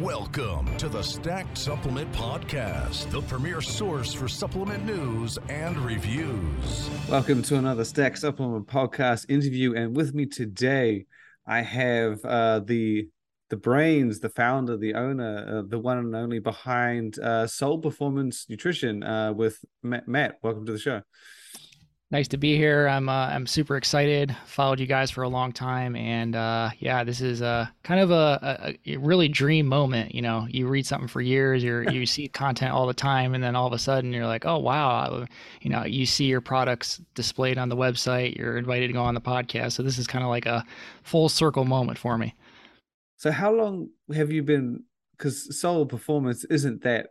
Welcome to the Stacked Supplement Podcast, the premier source for supplement news and reviews. Welcome to another Stacked Supplement Podcast interview, and with me today, I have uh, the the brains, the founder, the owner, uh, the one and only behind uh, Soul Performance Nutrition, uh, with Matt. Matt. Welcome to the show nice to be here. I'm uh, I'm super excited. Followed you guys for a long time, and uh, yeah, this is a kind of a, a, a, really dream moment. You know, you read something for years, you you see content all the time, and then all of a sudden you're like, oh wow, you know, you see your products displayed on the website. You're invited to go on the podcast. So this is kind of like a full circle moment for me. So how long have you been? Because Soul Performance isn't that uh,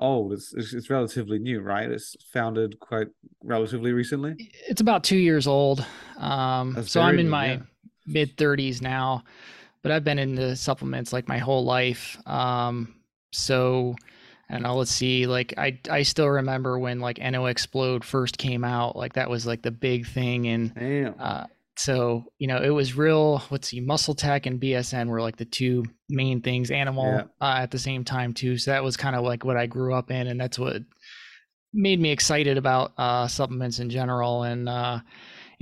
old. It's, it's, it's relatively new, right? It's founded quite relatively recently. It's about two years old. Um, so I'm in my yeah. mid 30s now, but I've been into supplements like my whole life. Um, so I don't know. Let's see. Like I, I still remember when like NO-Xplode first came out. Like that was like the big thing, and uh, so you know it was real let's see MuscleTech and bsn were like the two main things animal yeah. uh, at the same time too. So that was kind of like what i grew up in and that's what made me excited about uh, supplements in general. And uh,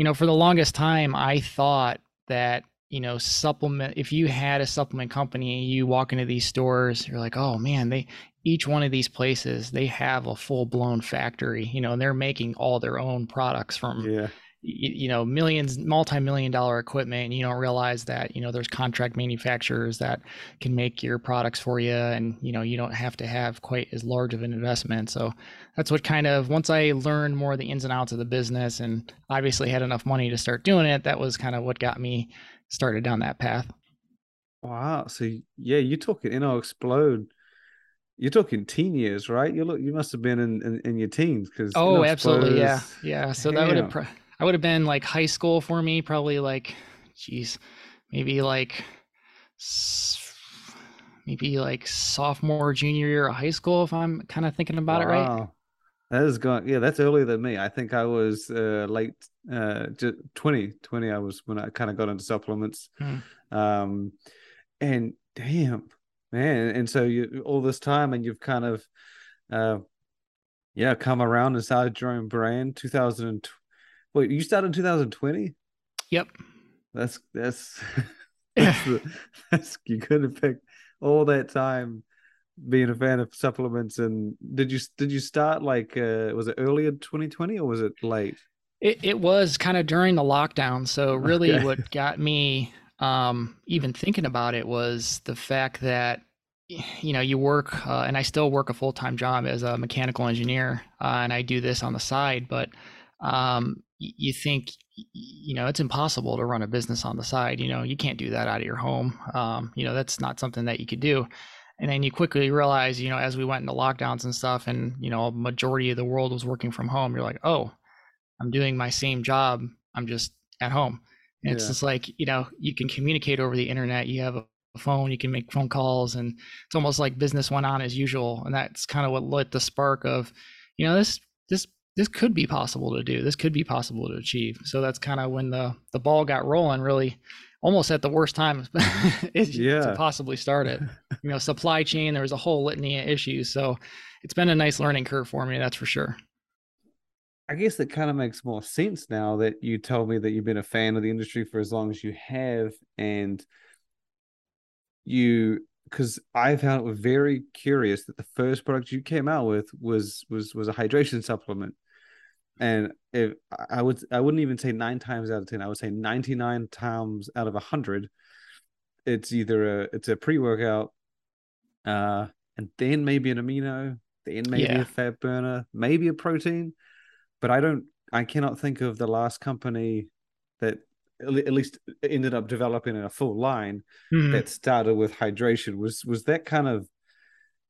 you know for the longest time i thought that you know supplement if you had a supplement company you walk into these stores you're like oh man they each one of these places they have a full blown factory you know and they're making all their own products from yeah you, know millions multi-million dollar equipment and you don't realize that you know there's contract manufacturers that can make your products for you and you know you don't have to have quite as large of an investment. So that's what kind of once i learned more of the ins and outs of the business and obviously had enough money to start doing it that was kind of what got me started down that path. Wow. So yeah you took it NO-Xplode. You're talking teen years, right? You look, you must have been in, in, in your teens because oh, absolutely, yeah, yeah. So that would have I would have been like high school for me, probably like, geez, maybe like, maybe like sophomore, junior year of high school, if I'm kind of thinking about wow. it right. That is going, yeah, that's earlier than me. I think I was uh, late, uh, 20, 20. I was when I kind of got into supplements. Hmm. Um, and damn, man. And so you, all this time, and you've kind of, uh, yeah, come around and started your own brand 2020 Wait, you started in 2020? Yep. That's that's that's, the, that's you could have picked all that time being a fan of supplements and did you did you start like uh was it earlier 2020 or was it late it, it was kind of during the lockdown so really okay. what got me um even thinking about it was the fact that you know you work uh, and i still work a full-time job as a mechanical engineer uh, and i do this on the side but um you think you know it's impossible to run a business on the side you know you can't do that out of your home um, you know that's not something that you could do and then you quickly realize you know as we went into lockdowns and stuff and you know a majority of the world was working from home you're like oh i'm doing my same job i'm just at home and yeah. it's just like you know you can communicate over the internet you have a phone you can make phone calls and it's almost like business went on as usual and that's kind of what lit the spark of you know this this this could be possible to do. This could be possible to achieve. So that's kind of when the the ball got rolling. Really, almost at the worst time yeah. to possibly start it. You know, supply chain. There was a whole litany of issues. So it's been a nice learning curve for me. That's for sure. I guess that kind of makes more sense now that you told me that you've been a fan of the industry for as long as you have, and you because I found it very curious that the first product you came out with was was was a hydration supplement, and if I would I wouldn't even say nine times out of ten, I would say ninety nine times out of a hundred, it's either a it's a pre workout, uh, and then maybe an amino, then maybe yeah. a fat burner, maybe a protein, but I don't I cannot think of the last company that at least ended up developing a full line mm-hmm. that started with hydration was was that kind of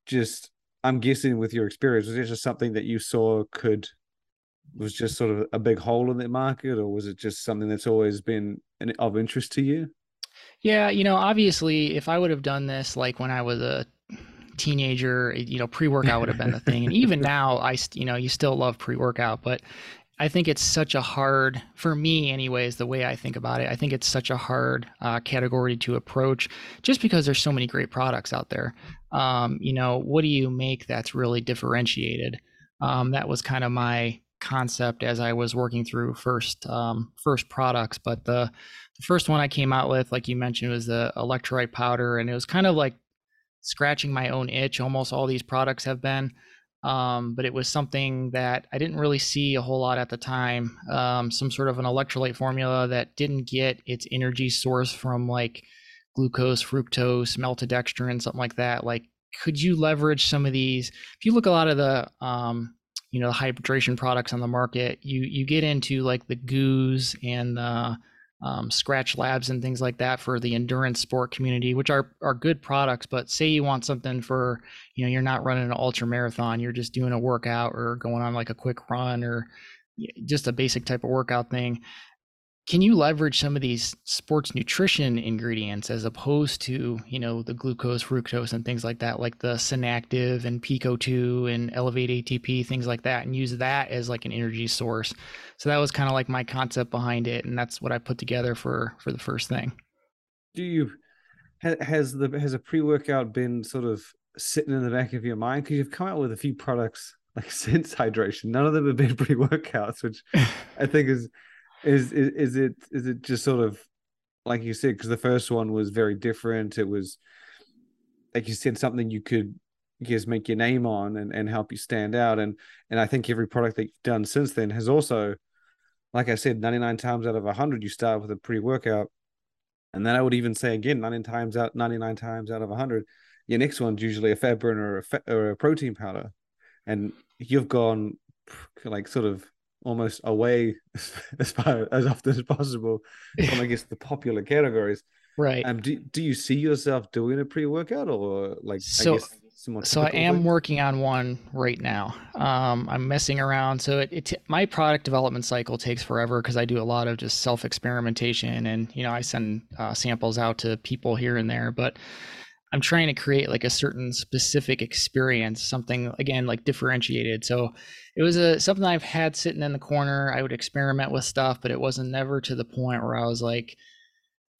just i'm guessing with your experience was it just something that you saw could was just sort of a big hole in the market or was it just something that's always been of interest to you yeah you know obviously if i would have done this like when i was a teenager you know pre-workout would have been the thing and even now i you know you still love pre-workout but I think it's such a hard for me, anyways. The way I think about it, I think it's such a hard uh, category to approach, just because there's so many great products out there. Um, you know, what do you make that's really differentiated? Um, that was kind of my concept as I was working through first um, first products. But the the first one I came out with, like you mentioned, was the electrolyte powder, and it was kind of like scratching my own itch. Almost all these products have been um, but it was something that I didn't really see a whole lot at the time. Um, some sort of an electrolyte formula that didn't get its energy source from like glucose, fructose, maltodextrin, something like that. Like, could you leverage some of these? If you look a lot of the um, you know the hydration products on the market, you you get into like the goos and the um, Skratch Labs and things like that for the endurance sport community, which are are good products. But say you want something for you know you're not running an ultra marathon, you're just doing a workout or going on like a quick run or just a basic type of workout thing can you leverage some of these sports nutrition ingredients as opposed to you know the glucose fructose and things like that like the Senactiv and PeakO2 and elevATP things like that and use that as like an energy source? So that was kind of like my concept behind it and that's what i put together for for the first thing. Do you has the has a pre-workout been sort of sitting in the back of your mind? Because you've come out with a few products like since hydration. None of them have been pre-workouts which i think is is, is is it is it just sort of like you said because the first one was very different. It was like you said something you could just make your name on and, and help you stand out. And and i think every product that you've done since then has also like i said 99 times out of 100 you start with a pre-workout and then i would even say again 99 times out 99 times out of 100 your next one's usually a fat burner or a, fat, or a protein powder. And you've gone like sort of almost away as far as often as possible from I guess the popular categories. Right. Um do do you see yourself doing a pre workout or like so, I guess so I am things? working on one right now. Um, I'm messing around. So it, it my product development cycle takes forever because I do a lot of just self experimentation and you know I send uh, samples out to people here and there. But I'm trying to create like a certain specific experience, something again like differentiated. So it was a something I've had sitting in the corner. I would experiment with stuff, but it wasn't never to the point where I was like,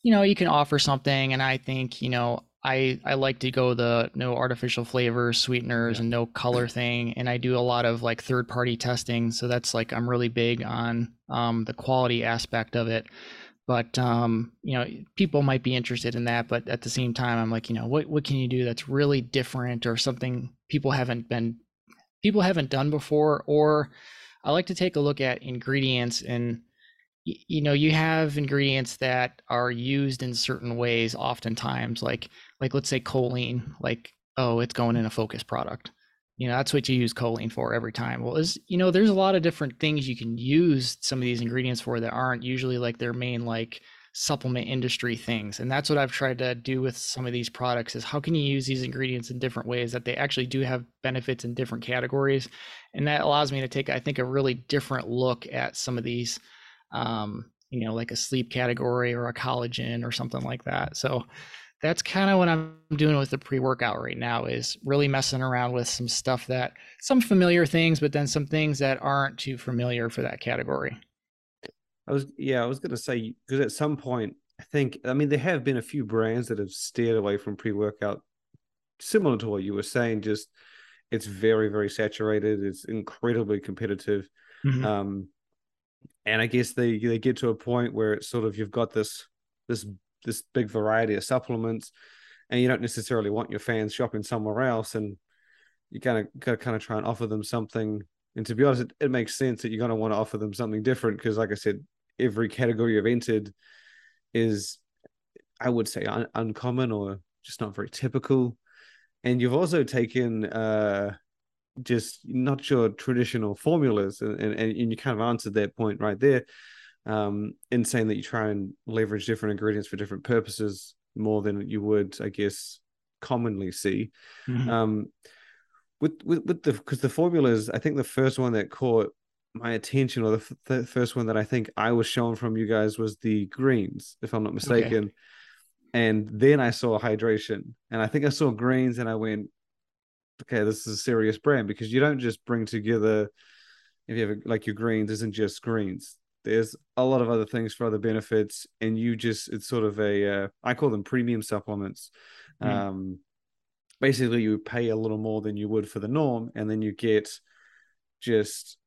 you know, you can offer something, and I think you know I I like to go the no artificial flavors, sweeteners, yeah. and no color thing. And I do a lot of like third party testing, so that's like I'm really big on um, the quality aspect of it but um, you know people might be interested in that but at the same time i'm like you know what what can you do that's really different or something people haven't been people haven't done before? Or i like to take a look at ingredients and you know you have ingredients that are used in certain ways oftentimes like like let's say choline like oh it's going in a focus product you know that's what you use choline for every time. Well is you know there's a lot of different things you can use some of these ingredients for that aren't usually like their main like supplement industry things. And that's what i've tried to do with some of these products is how can you use these ingredients in different ways that they actually do have benefits in different categories? And that allows me to take i think a really different look at some of these um, you know like a sleep category or a collagen or something like that. So that's kind of what I'm doing with the pre-workout right now is really messing around with some stuff that some familiar things, but then some things that aren't too familiar for that category. I was yeah, I was gonna say because at some point I think I mean there have been a few brands that have steered away from pre-workout, similar to what you were saying. Just it's very very saturated. It's incredibly competitive, mm-hmm. um, and I guess they they get to a point where it's sort of you've got this this this big variety of supplements, and you don't necessarily want your fans shopping somewhere else, and you kind of got to kind of try and offer them something. And to be honest, it, it makes sense that you're going to want to offer them something different because, like I said, every category you've entered is, I would say, un- uncommon or just not very typical. And you've also taken uh, just not your traditional formulas, and, and, and you kind of answered that point right there um, in saying that you try and leverage different ingredients for different purposes more than you would, I guess, commonly see. Mm-hmm. Um, with with with the because the formulas, I think the first one that caught my attention, or the, the, first one that I think I was shown from you guys was the greens, if I'm not mistaken. Okay. And then I saw hydration, and I think I saw greens, and I went, okay, this is a serious brand because you don't just bring together if you have like your greens isn't just greens. There's a lot of other things for other benefits, and you just it's sort of a uh, I call them premium supplements. Mm. Um, basically, you pay a little more than you would for the norm, and then you get just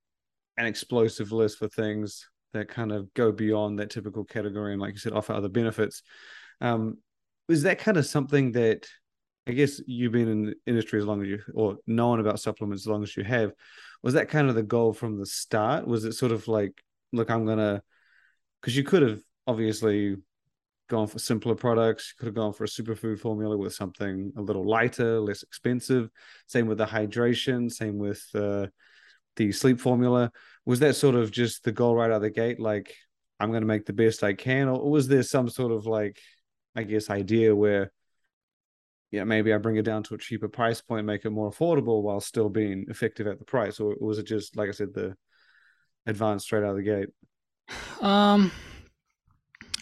an explosive list for things that kind of go beyond that typical category and, like you said, offer other benefits. Um, is that kind of something that I guess you've been in the industry as long as you or known about supplements as long as you have? Was that kind of the goal from the start? Was it sort of like, look, I'm gonna because you could have obviously gone for simpler products, you could have gone for a superfood formula with something a little lighter, less expensive. Same with the hydration, same with uh, the sleep formula. Was that sort of just the goal right out of the gate? Like, I'm going to make the best I can, or was there some sort of like, I guess, idea where, yeah, maybe I bring it down to a cheaper price point, make it more affordable while still being effective at the price, or was it just like I said, the advance straight out of the gate? Um,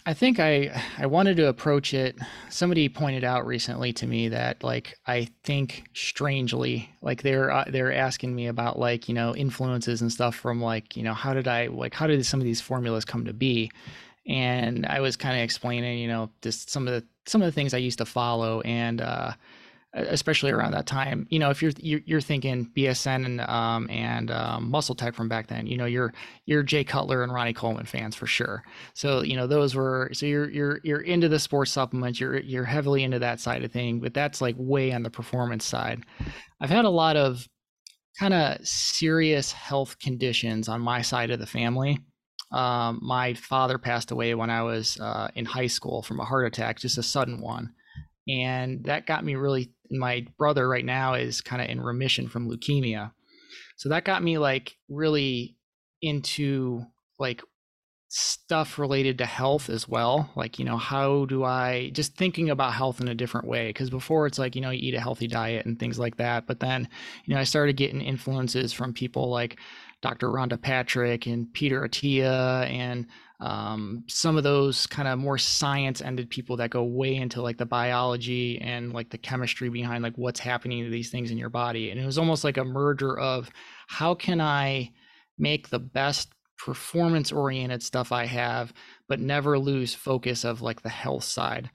I think I I wanted to approach it. Somebody pointed out recently to me that like I think strangely, like they're uh, they're asking me about like you know influences and stuff from like you know how did I like how did some of these formulas come to be, and I was kind of explaining you know just some of the some of the things I used to follow and uh, especially around that time. You know, if you're you're, you're thinking BSN and um, and um, MuscleTech from back then, you know, you're you're Jay Cutler and Ronnie Coleman fans for sure. So you know, those were so you're you're you're into the sports supplements. You're you're heavily into that side of thing, but that's like way on the performance side. I've had a lot of kind of serious health conditions on my side of the family. Um, my father passed away when I was uh, in high school from a heart attack, just a sudden one and that got me really my brother right now is kind of in remission from leukemia. So that got me like really into like stuff related to health as well. Like you know how do i just thinking about health in a different way. Because before it's like you know you eat a healthy diet and things like that but then you know i started getting influences from people like dr rhonda patrick and peter attia and um, some of those kind of more science ended people that go way into like the biology and like the chemistry behind like what's happening to these things in your body. And it was almost like a merger of how can i make the best performance oriented stuff i have but never lose focus of like the health side.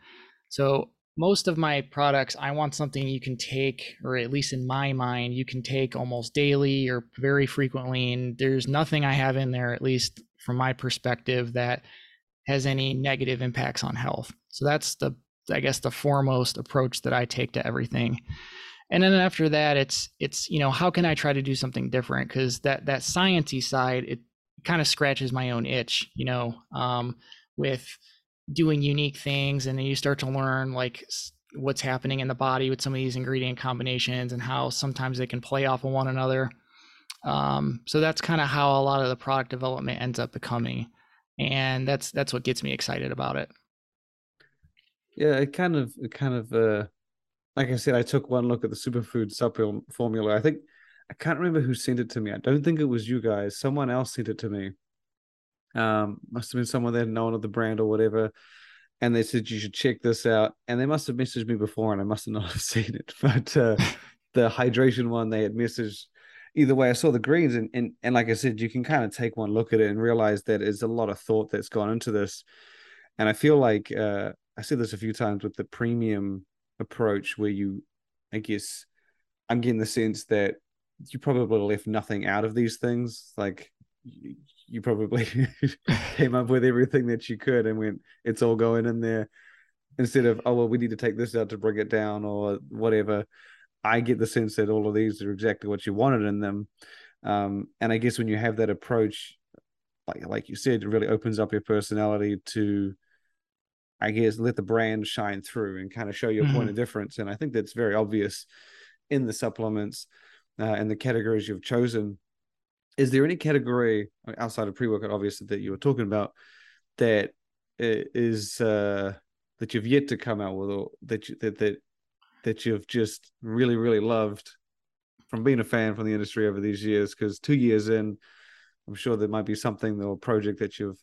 So most of my products i want something you can take or at least in my mind you can take almost daily or very frequently and there's nothing i have in there at least from my perspective that has any negative impacts on health. So that's the I guess the foremost approach that I take to everything. And then after that it's it's you know how can I try to do something different cuz that that sciencey side it kind of scratches my own itch, you know, um, with doing unique things and then you start to learn like what's happening in the body with some of these ingredient combinations and how sometimes they can play off of one another. Um, so that's kind of how a lot of the product development ends up becoming, and that's that's what gets me excited about it. Yeah, it kind of it kind of uh, like I said, I took one look at the superfood supplement formula. I think I can't remember who sent it to me. I don't think it was you guys. Someone else sent it to me. Um, must have been someone that known of the brand or whatever. And they said you should check this out. And they must have messaged me before, and I must have not have seen it. But uh, the hydration one, they had messaged either way, I saw the greens, and and and like I said, you can kind of take one look at it and realize that there's a lot of thought that's gone into this. And I feel like uh, I said this a few times with the premium approach, where you, I guess, I'm getting the sense that you probably left nothing out of these things. Like you, you probably came up with everything that you could and went, it's all going in there instead of oh well we need to take this out to bring it down or whatever I get the sense that all of these are exactly what you wanted in them. Um, and I guess when you have that approach, like like you said, it really opens up your personality to, I guess, let the brand shine through and kind of show your mm-hmm. point of difference. And I think that's very obvious in the supplements uh, and the categories you've chosen. Is there any category outside of pre-workout, obviously, that you were talking about that is uh, that you've yet to come out with, or that you, that that that you've just really, really loved from being a fan from the industry over these years? Because two years in, I'm sure there might be something or project that you've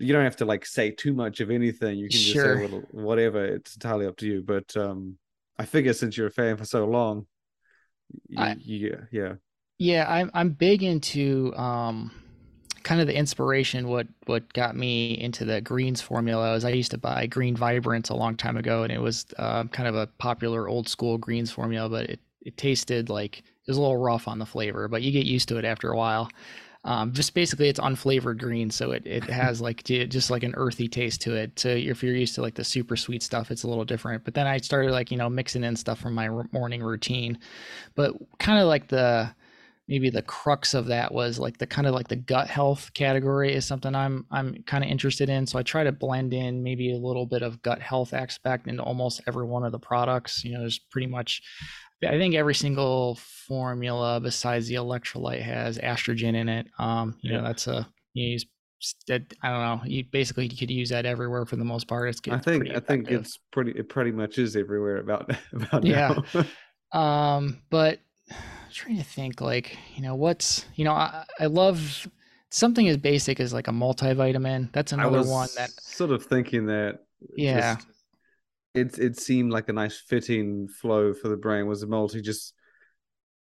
you don't have to like say too much of anything. You can just sure. say little whatever. It's entirely up to you. But um I figure since you're a fan for so long, you, I, you, yeah. Yeah, I'm I'm big into um, kind of the inspiration. What what got me into the greens formula is I used to buy Green Vibrance a long time ago, and it was uh, kind of a popular old school greens formula, but it it tasted like it was a little rough on the flavor, but you get used to it after a while. Um, just basically, it's unflavored green, so it, it has like just like an earthy taste to it. So if you're used to like the super sweet stuff, it's a little different. But then I started like you know mixing in stuff from my morning routine, but kind of like the maybe the crux of that was like the kind of like the gut health category is something I'm I'm kind of interested in. So I try to blend in maybe a little bit of gut health aspect into almost every one of the products. You know, there's pretty much I think every single formula besides the electrolyte has Astragin in it. Um, you yeah. know, that's a you use that I don't know. You basically you could use that everywhere for the most part. It's, I think I think it's pretty it pretty much is everywhere about about yeah. um, but I'm trying to think like you know what's you know I, I love something as basic as like a multivitamin. That's another one that sort of thinking that yeah. Just, it it seemed like a nice fitting flow for the brain was a multi just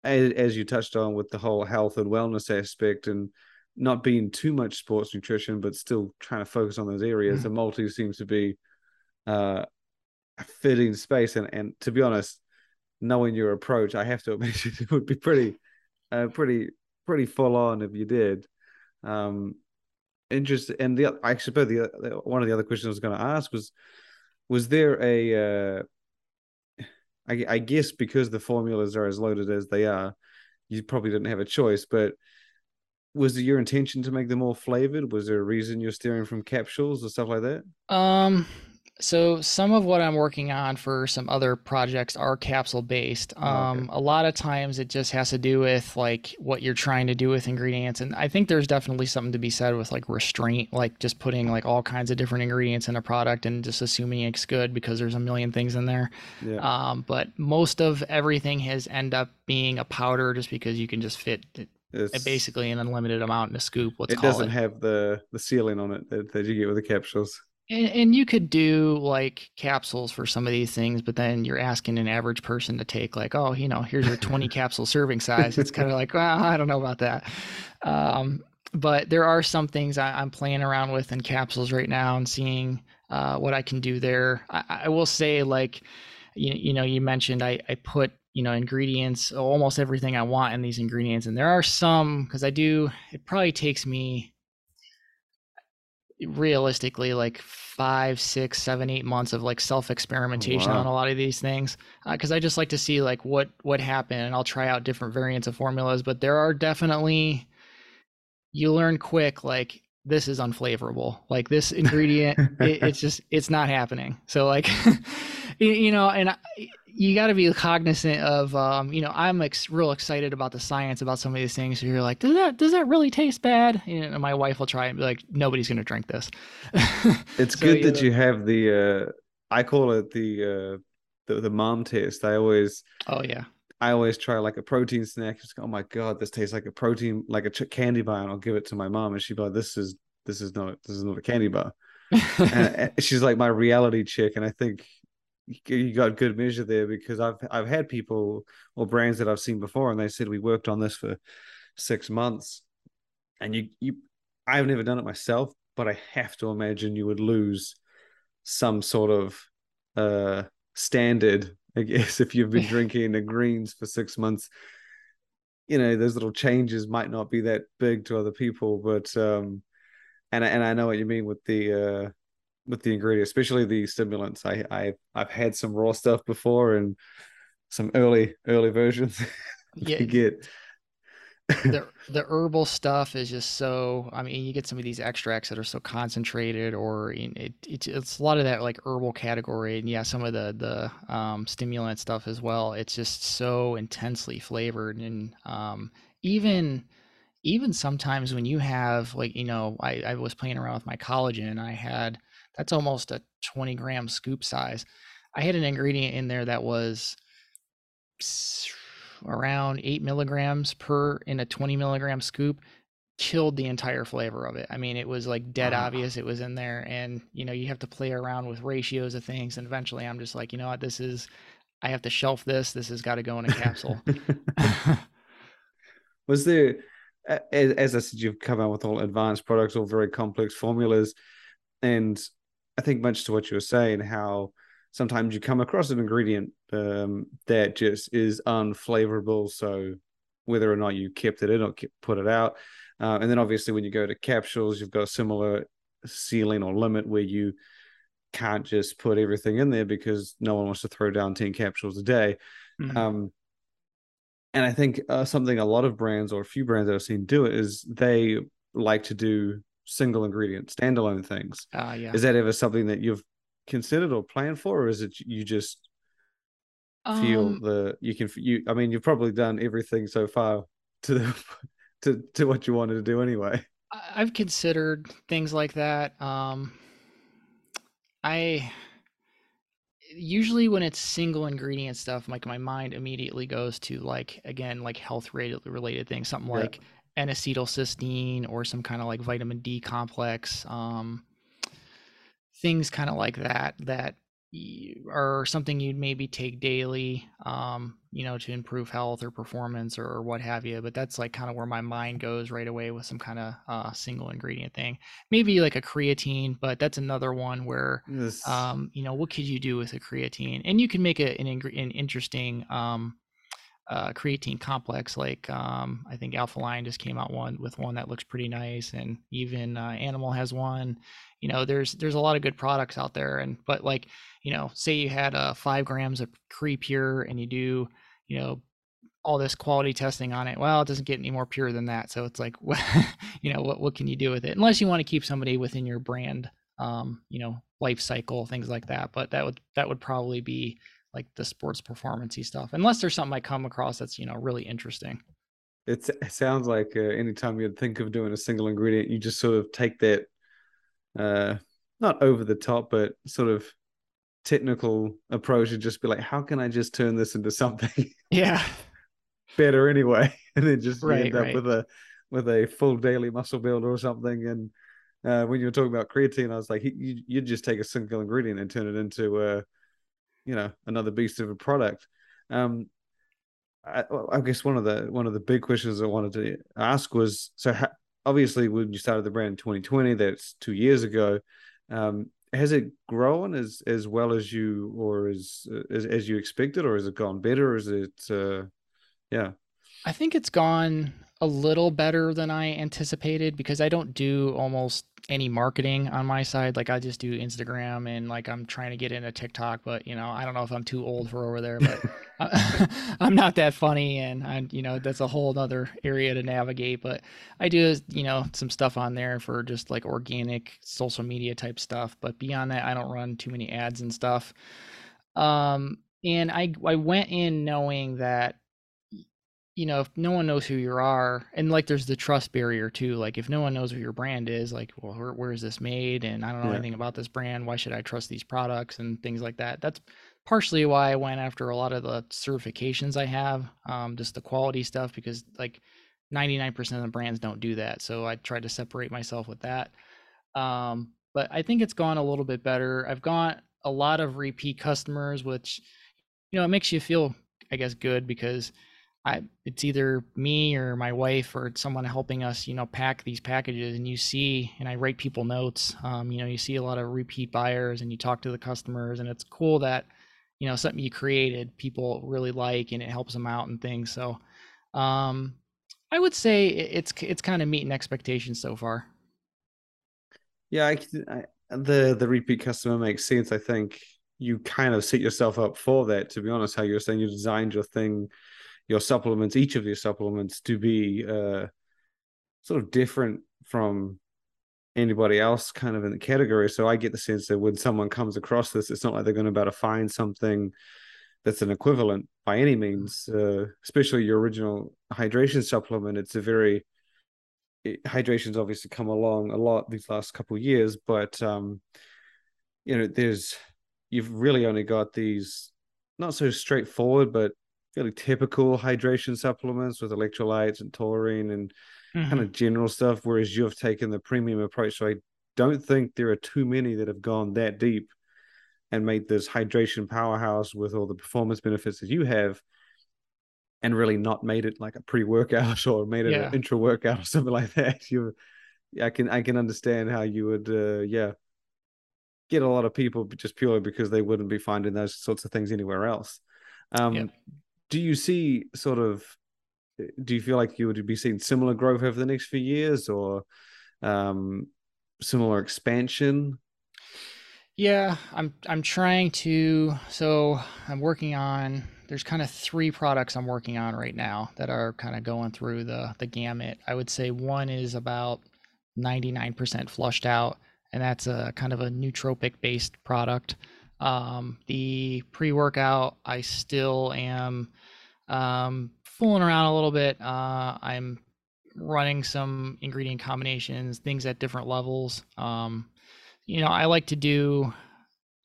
as, as you touched on with the whole health and wellness aspect and not being too much sports nutrition but still trying to focus on those areas mm. the multi seems to be uh, a fitting space and and to be honest knowing your approach i have to imagine it would be pretty uh, pretty pretty full on if you did um interesting and the i suppose the one of the other questions i was going to ask was was there a uh, I, I guess because the formulas are as loaded as they are, you probably didn't have a choice. But was it your intention to make them all flavored? Was there a reason you're steering from capsules or stuff like that? Um, so some of what I'm working on for some other projects are capsule based. Um, oh, okay. Um, a lot of times it just has to do with like what you're trying to do with ingredients, and I think there's definitely something to be said with like restraint, like just putting like all kinds of different ingredients in a product and just assuming it's good because there's a million things in there. Yeah. Um, but most of everything has end up being a powder just because you can just fit it's, basically an unlimited amount in a scoop. Let's it doesn't it. have the the ceiling on it that, that you get with the capsules. And, and you could do like capsules for some of these things, but then you're asking an average person to take like, oh, you know, here's your 20 capsule serving size. It's kind of like, well, I don't know about that. Um, but there are some things I, am playing around with in capsules right now and seeing uh, what I can do there. I, I will say, like, you, you know, you mentioned I, I put you know ingredients almost everything i want in these ingredients and there are some because i do it probably takes me realistically like five six seven eight months of like self experimentation wow. on a lot of these things because uh, i just like to see like what what happened and i'll try out different variants of formulas but there are definitely you learn quick like this is unflavorable like this ingredient it, it's just it's not happening so like you know and I, you got to be cognizant of um, you know i'm ex- real excited about the science about some of these things. So you're like does that does that really taste bad? And my wife will try and be like nobody's going to drink this. It's so, good that you have the uh, i call it the uh the, the mom test i always oh yeah. I always try like a protein snack. Just oh my god this tastes like a protein like a candy bar and i'll give it to my mom and she'd be like this is this is not this is not a candy bar. And she's like my reality chick and i think you got good measure there because I've I've had people or brands that I've seen before and they said we worked on this for six months, and you you I've never done it myself, but I have to imagine you would lose some sort of uh standard, I guess, if you've been drinking the greens for six months. You know, those little changes might not be that big to other people, but um, and and I know what you mean with the uh with the ingredients, especially the stimulants. I, I I've had some raw stuff before and some early early versions. yeah, get the the herbal stuff is just so. I mean, you get some of these extracts that are so concentrated, or it, it it's a lot of that like herbal category, and yeah, some of the the um, stimulant stuff as well. It's just so intensely flavored, and um, even even sometimes when you have like you know I, I was playing around with my collagen i had that's almost a 20 gram scoop size. I had an ingredient in there that was around eight milligrams per in a 20 milligram scoop killed the entire flavor of it. I mean, it was like dead wow. obvious it was in there. And, you know, you have to play around with ratios of things. And eventually I'm just like, you know what, this is, I have to shelf this. This has got to go in a capsule. Was there, as, as I said, you've come out with all advanced products, all very complex formulas, and I think much to what you were saying, how sometimes you come across an ingredient um, that just is unflavorable. So whether or not you kept it in or put it out, uh, and then obviously when you go to capsules, you've got a similar ceiling or limit where you can't just put everything in there because no one wants to throw down 10 capsules a day. Mm-hmm. Um, and I think uh, something a lot of brands or a few brands that I've seen do it is they like to do single ingredient, standalone things. Uh, yeah. Is that ever something that you've considered or planned for, or is it you just feel um, the you can you? I mean, you've probably done everything so far to the to to what you wanted to do anyway. I've considered things like that. Um, I usually when it's single ingredient stuff, like my mind immediately goes to like again like health related things, something yeah. Like N-acetylcysteine or some kind of like vitamin D complex, um, things kind of like that that are something you'd maybe take daily, um, you know, to improve health or performance or, or what have you. But that's like kind of where my mind goes right away with some kind of uh, single ingredient thing. Maybe like a creatine, but that's another one where, yes. um, you know, what could you do with a creatine? And you can make a, an, an interesting um, uh, creatine complex. Like um, I think Alpha Lion just came out one with one that looks pretty nice, and even uh, Animal has one. You know, there's there's a lot of good products out there, and but like you know, say you had uh, five grams of Creapure and you do you know all this quality testing on it. Well, it doesn't get any more pure than that. So it's like, what, you know, what what can you do with it? Unless you want to keep somebody within your brand, um, you know, life cycle, things like that. But that would that would probably be like the sports performancey stuff, unless there's something I come across that's you know really interesting. It's, it sounds like uh, anytime you'd think of doing a single ingredient, you just sort of take that, uh, not over the top, but sort of technical approach and just be like, how can I just turn this into something? Yeah. better anyway, and then just right, end up right. with a with a full daily muscle builder or something. And uh, when you were talking about creatine, I was like, you you just take a single ingredient and turn it into a you know another beast of a product. Um, I, I, guess one of the one of the big questions I wanted to ask was so obviously when you started the brand in 2020, that's two years ago. Um, has it grown as as well as you or as as, as you expected, or has it gone better? Or is it, uh, yeah? I think it's gone a little better than I anticipated because I don't do almost any marketing on my side. Like I just do Instagram and like I'm trying to get into TikTok, but you know, I don't know if I'm too old for over there, but I'm not that funny and I, you know, that's a whole other area to navigate, but I do, you know, some stuff on there for just like organic social media type stuff. But beyond that, I don't run too many ads and stuff. Um, and I, I went in knowing that you know, if no one knows who you are, and like there's the trust barrier too. Like if no one knows who your brand is, like, well, where, where is this made? And I don't know yeah. anything about this brand. Why should I trust these products and things like that? That's partially why I went after a lot of the certifications I have, um, just the quality stuff, because like 99% of the brands don't do that. So I tried to separate myself with that. Um, but I think it's gone a little bit better. I've got a lot of repeat customers, which, you know, it makes you feel, I guess, good because I, it's either me or my wife or someone helping us, you know, pack these packages. And you see, and I write people notes. Um, you know, you see a lot of repeat buyers, and you talk to the customers, and it's cool that, you know, something you created people really like, and it helps them out and things. So, um, I would say it's it's kind of meeting expectations so far. Yeah, I, I, the the repeat customer makes sense. I think you kind of set yourself up for that. To be honest, how you're saying you designed your thing your supplements, each of your supplements, to be uh, sort of different from anybody else kind of in the category. So I get the sense that when someone comes across this, it's not like they're going to be able to find something that's an equivalent by any means, uh, especially your original hydration supplement. It's a very it, hydration's obviously come along a lot these last couple years, but um, you know, there's you've really only got these not so straightforward, but fairly typical hydration supplements with electrolytes and taurine and mm-hmm. kind of general stuff, whereas you've taken the premium approach. So I don't think there are too many that have gone that deep and made this hydration powerhouse with all the performance benefits that you have. and really not made it like a pre-workout or made it yeah. an intra workout or something like that you i can i can understand how you would uh, yeah get a lot of people just purely because they wouldn't be finding those sorts of things anywhere else um, yeah. Do you see sort of do you feel like you would be seeing similar growth over the next few years or um, similar expansion yeah i'm i'm trying to so i'm working on there's kind of three products I'm working on right now that are kind of going through the the gamut. I would say one is about 99% flushed out, and that's a kind of a nootropic based product. Um, the pre workout, I still am um, fooling around a little bit. Uh, I'm running some ingredient combinations, things at different levels. Um, you know, I like to do,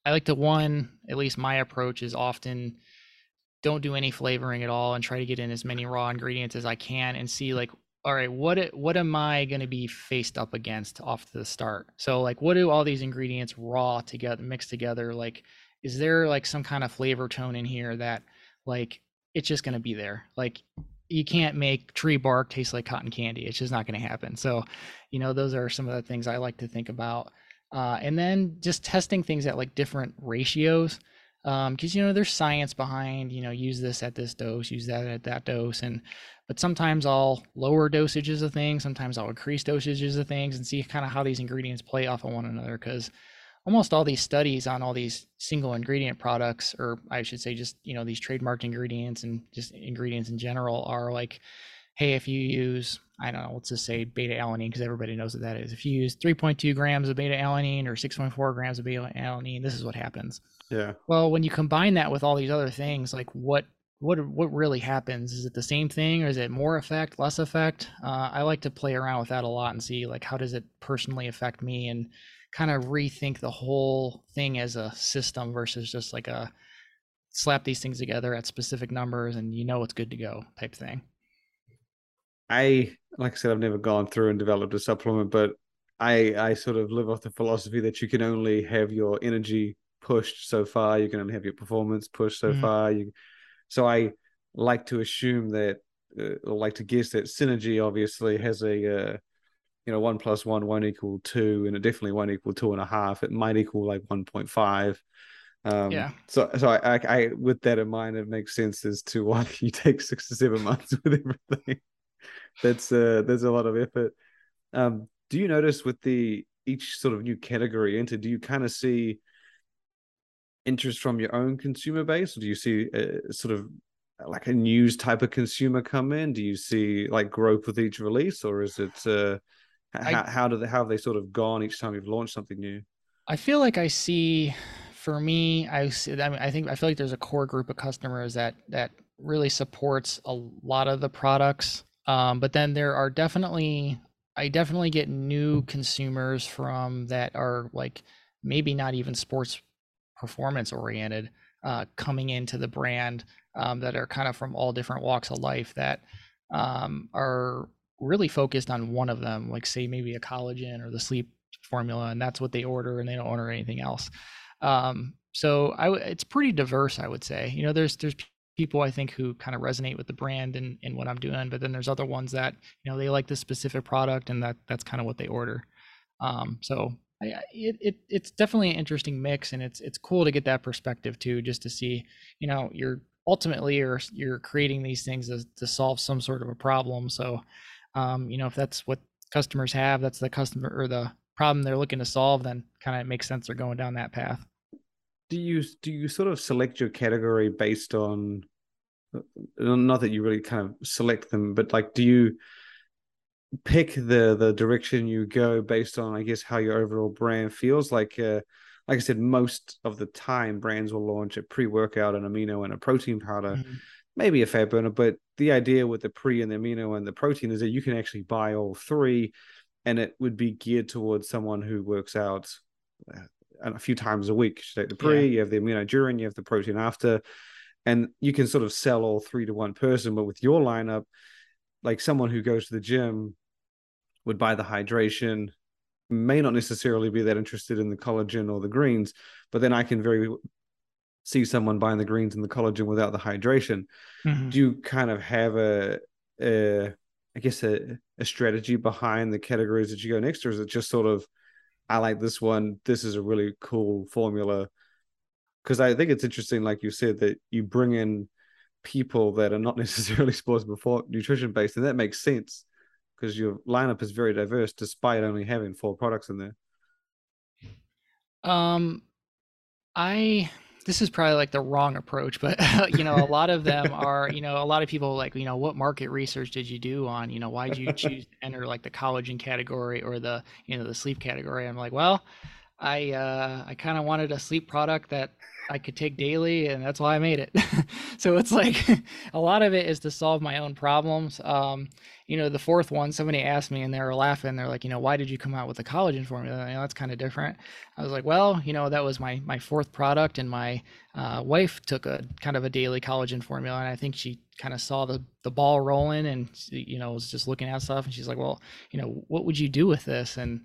I like to one, at least my approach is often don't do any flavoring at all and try to get in as many raw ingredients as I can and see like all right what what am I going to be faced up against off to the start? So like what do all these ingredients raw together mixed together? Like is there like some kind of flavor tone in here that like it's just going to be there? Like you can't make tree bark taste like cotton candy. It's just not going to happen. So you know those are some of the things I like to think about. Uh, and then just testing things at like different ratios because um, you know there's science behind you know use this at this dose use that at that dose and but sometimes i'll lower dosages of things sometimes i'll increase dosages of things and see kind of how these ingredients play off of one another because almost all these studies on all these single ingredient products or i should say just you know these trademarked ingredients and just ingredients in general are like hey if you use i don't know let's just say beta alanine because everybody knows what that is. If you use 3.2 grams of beta alanine or 6.4 grams of beta alanine this is what happens yeah. Well, when you combine that with all these other things, like what what what really happens? Is it the same thing, or is it more effect, less effect? Uh, I like to play around with that a lot and see like how does it personally affect me, and kind of rethink the whole thing as a system versus just like a slap these things together at specific numbers and you know it's good to go type thing. I like I said, I've never gone through and developed a supplement, but I I sort of live off the philosophy that you can only have your energy pushed so far. You can only have your performance pushed so mm-hmm. far. You, so I like to assume that, uh, or like to guess that synergy obviously has a, uh, you know, one plus one won't equal two, and it definitely won't equal two and a half. It might equal like one point five. Um, yeah. So, so I, I, I, with that in mind, it makes sense as to why you take six to seven months with everything. that's uh, there's a lot of effort. Um, do you notice with the each sort of new category entered, Do you kind of see interest from your own consumer base, or do you see a, sort of like a news type of consumer come in? Do you see like growth with each release, or is it uh, I, how, how do they how have they sort of gone each time you've launched something new? I feel like I see. For me, I see, I, mean, I think I feel like there's a core group of customers that that really supports a lot of the products. Um, but then there are definitely I definitely get new consumers from that are like maybe not even sports performance oriented uh, coming into the brand um, that are kind of from all different walks of life that um, are really focused on one of them, like say maybe a collagen or the sleep formula, and that's what they order, and they don't order anything else. Um, so I, it's pretty diverse, I would say. You know, there's there's people I think who kind of resonate with the brand and, and what I'm doing, but then there's other ones that you know they like this specific product, and that that's kind of what they order. Um, so I, it, it it's definitely an interesting mix, and it's it's cool to get that perspective too, just to see, you know, you're ultimately you're you're creating these things to, to solve some sort of a problem. So, um, you know, if that's what customers have, that's the customer or the problem they're looking to solve, then kind of makes sense they're going down that path. Do you do you sort of select your category based on uh, not that you really kind of select them, but like do you pick the the direction you go based on i guess how your overall brand feels like uh like i said most of the time brands will launch a pre-workout an amino and a protein powder mm-hmm. maybe a fat burner but the idea with the pre and the amino and the protein is that you can actually buy all three and it would be geared towards someone who works out uh, a few times a week you take the pre yeah. you have the amino during you have the protein after and you can sort of sell all three to one person but with your lineup like someone who goes to the gym would buy the hydration may not necessarily be that interested in the collagen or the greens but then i can very see someone buying the greens and the collagen without the hydration. Mm-hmm. Do you kind of have a, a I guess a, a strategy behind the categories that you go next, or is it just sort of I like this one. This is a really cool formula. Because I think it's interesting, like you said, that you bring in people that are not necessarily sports before nutrition based, and that makes sense because your lineup is very diverse despite only having four products in there. Um, I this is probably like the wrong approach, but you know, a lot of them are, you know, a lot of people like, you know, what market research did you do on, you know, why did you choose to enter like the collagen category or the, you know, the sleep category? I'm like, well, I uh, I kind of wanted a sleep product that I could take daily, and that's why I made it. so it's like a lot of it is to solve my own problems. Um, you know, the fourth one, somebody asked me, and they were laughing. They're like, you know, why did you come out with the collagen formula? You know, that's kind of different. I was like, well, you know, that was my my fourth product, and my uh, wife took a kind of a daily collagen formula, and I think she kind of saw the the ball rolling, and you know, was just looking at stuff, and she's like, well, you know, what would you do with this? And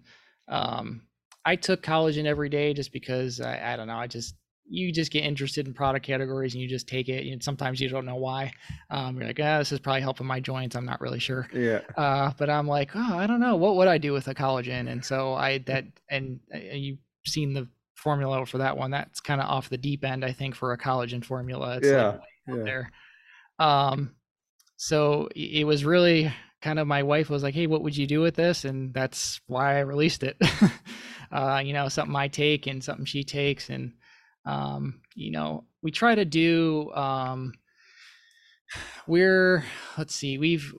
um, I took collagen every day just because I, I don't know. I just you just get interested in product categories and you just take it. And sometimes you don't know why. Um, you're like, ah, this is probably helping my joints. I'm not really sure. Yeah. Uh, but I'm like, oh, I don't know. What would I do with a collagen? And so I that and, and you've seen the formula for that one. That's kind of off the deep end, I think, for a collagen formula. It's yeah. Like yeah. There. Um. So it was really kind of my wife was like, hey, what would you do with this? And that's why I released it. uh, you know, something I take and something she takes. And, um, you know, we try to do, um, we're, let's see, we've,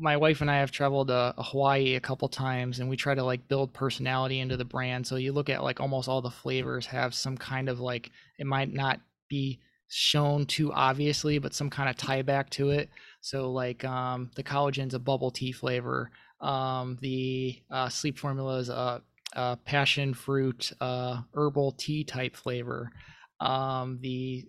my wife and I have traveled to Hawaii a couple times and we try to like build personality into the brand. So you look at like almost all the flavors have some kind of like, it might not be shown too obviously, but some kind of tie back to it. So like um, the collagen's a bubble tea flavor. Um, the uh, sleep formula is a uh, passion fruit uh, herbal tea type flavor. Um, the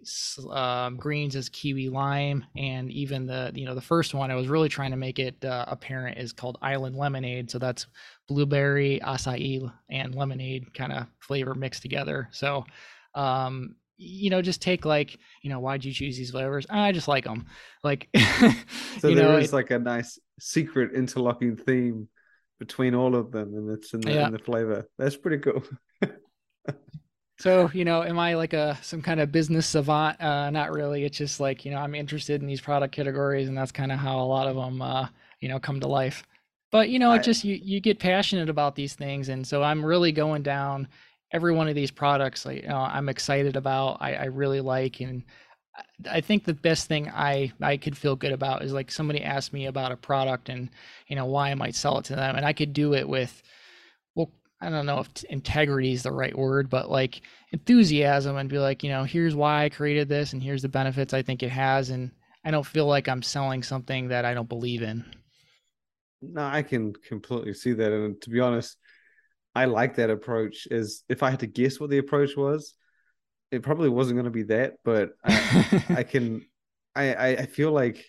um, greens is kiwi lime, and even the you know the first one I was really trying to make it uh, apparent is called Island Lemonade. So that's blueberry, acai, and lemonade kind of flavor mixed together. So um, you know, just take like, you know, why'd you choose these flavors? I just like them. Like, so you there know, is it, like a nice secret interlocking theme between all of them, and it's in the, yeah. in the flavor. That's pretty cool. so you know, am I like a some kind of business savant? Uh, not really. It's just like you know, I'm interested in these product categories, and that's kind of how a lot of them, uh, you know, come to life. But you know, I, it just you you get passionate about these things, and so I'm really going down every one of these products. Like, you know, I'm excited about. I, I really like and I think the best thing I I could feel good about is like somebody asked me about a product and you know why I might sell it to them, and I could do it with, well, I don't know if integrity is the right word, but like enthusiasm and be like, you know, here's why I created this, and here's the benefits I think it has, and I don't feel like I'm selling something that I don't believe in. No, I can completely see that, and to be honest, I like that approach. Is if I had to guess what the approach was, it probably wasn't going to be that, but I, I can, I, I feel like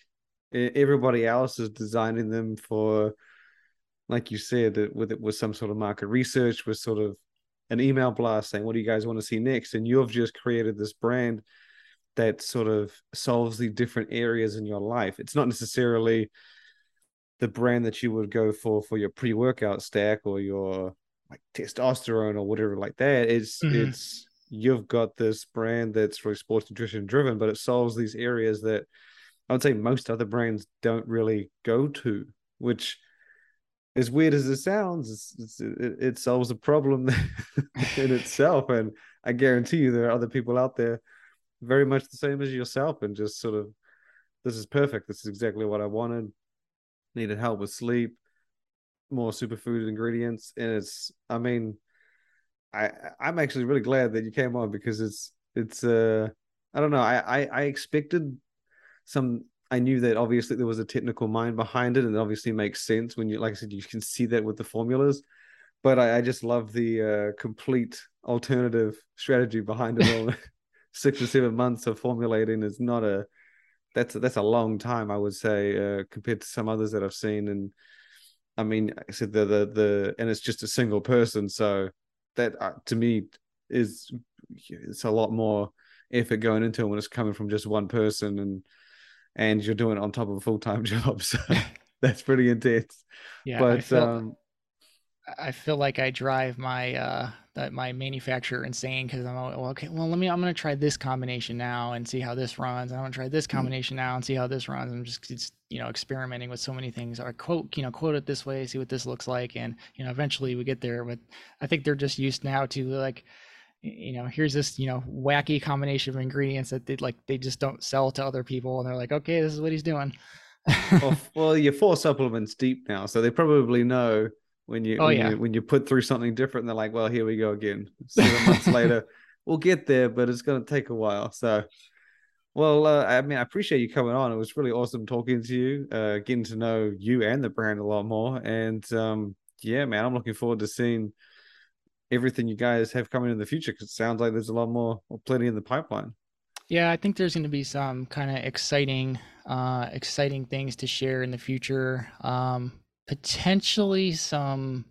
everybody else is designing them for, like you said, that with it was some sort of market research, with sort of an email blast saying, "What do you guys want to see next?" And you've just created this brand that sort of solves the different areas in your life. It's not necessarily the brand that you would go for for your pre-workout stack or your like testosterone or whatever like that. It's mm-hmm. it's you've got this brand that's really sports nutrition driven, but it solves these areas that I would say most other brands don't really go to, which as weird as it sounds, it's, it's, it, it solves a problem in itself. And I guarantee you there are other people out there very much the same as yourself and just sort of, this is perfect. This is exactly what I wanted. Needed help with sleep, more superfood ingredients. And it's, I mean, I I'm actually really glad that you came on because it's it's uh I don't know. I I, I expected some I knew that obviously there was a technical mind behind it and it obviously makes sense when you like I said you can see that with the formulas. But I, I just love the uh, complete alternative strategy behind it all. Six or seven months of formulating is not a that's that's a long time I would say uh, compared to some others that I've seen. And I mean I said the the the and it's just a single person. So that uh, to me is it's a lot more effort going into it when it's coming from just one person and and you're doing it on top of a full time job. So that's pretty intense. Yeah, but I feel, um, I feel like I drive my uh that my manufacturer insane because I'm well, okay. Well, let me. I'm gonna try this combination now and see how this runs. And I'm gonna try this mm-hmm. combination now and see how this runs. I'm just, just you know experimenting with so many things. Or quote you know quote it this way, see what this looks like, and you know eventually we get there. But I think they're just used now to like you know here's this you know wacky combination of ingredients that they like they just don't sell to other people and they're like okay this is what he's doing well, well you're four supplements deep now so they probably know when you, oh, when, yeah. you when you put through something different they're like well here we go again. Seven months later we'll get there but it's going to take a while. So well uh, i mean i appreciate you coming on. It was really awesome talking to you uh, getting to know you and the brand a lot more. And um, yeah man i'm looking forward to seeing everything you guys have coming in the future because it sounds like there's a lot more or plenty in the pipeline. Yeah i think there's going to be some kind of exciting uh exciting things to share in the future. Um potentially some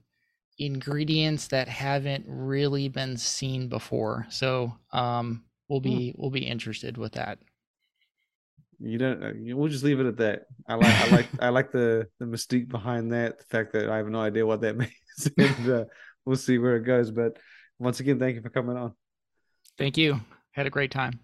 ingredients that haven't really been seen before. So um, we'll be hmm. we'll be interested with that. You don't. Uh, we'll just leave it at that. I like I like I like the the mystique behind that. The fact that I have no idea what that means, and uh, we'll see where it goes. But once again, thank you for coming on. Thank you. Had a great time.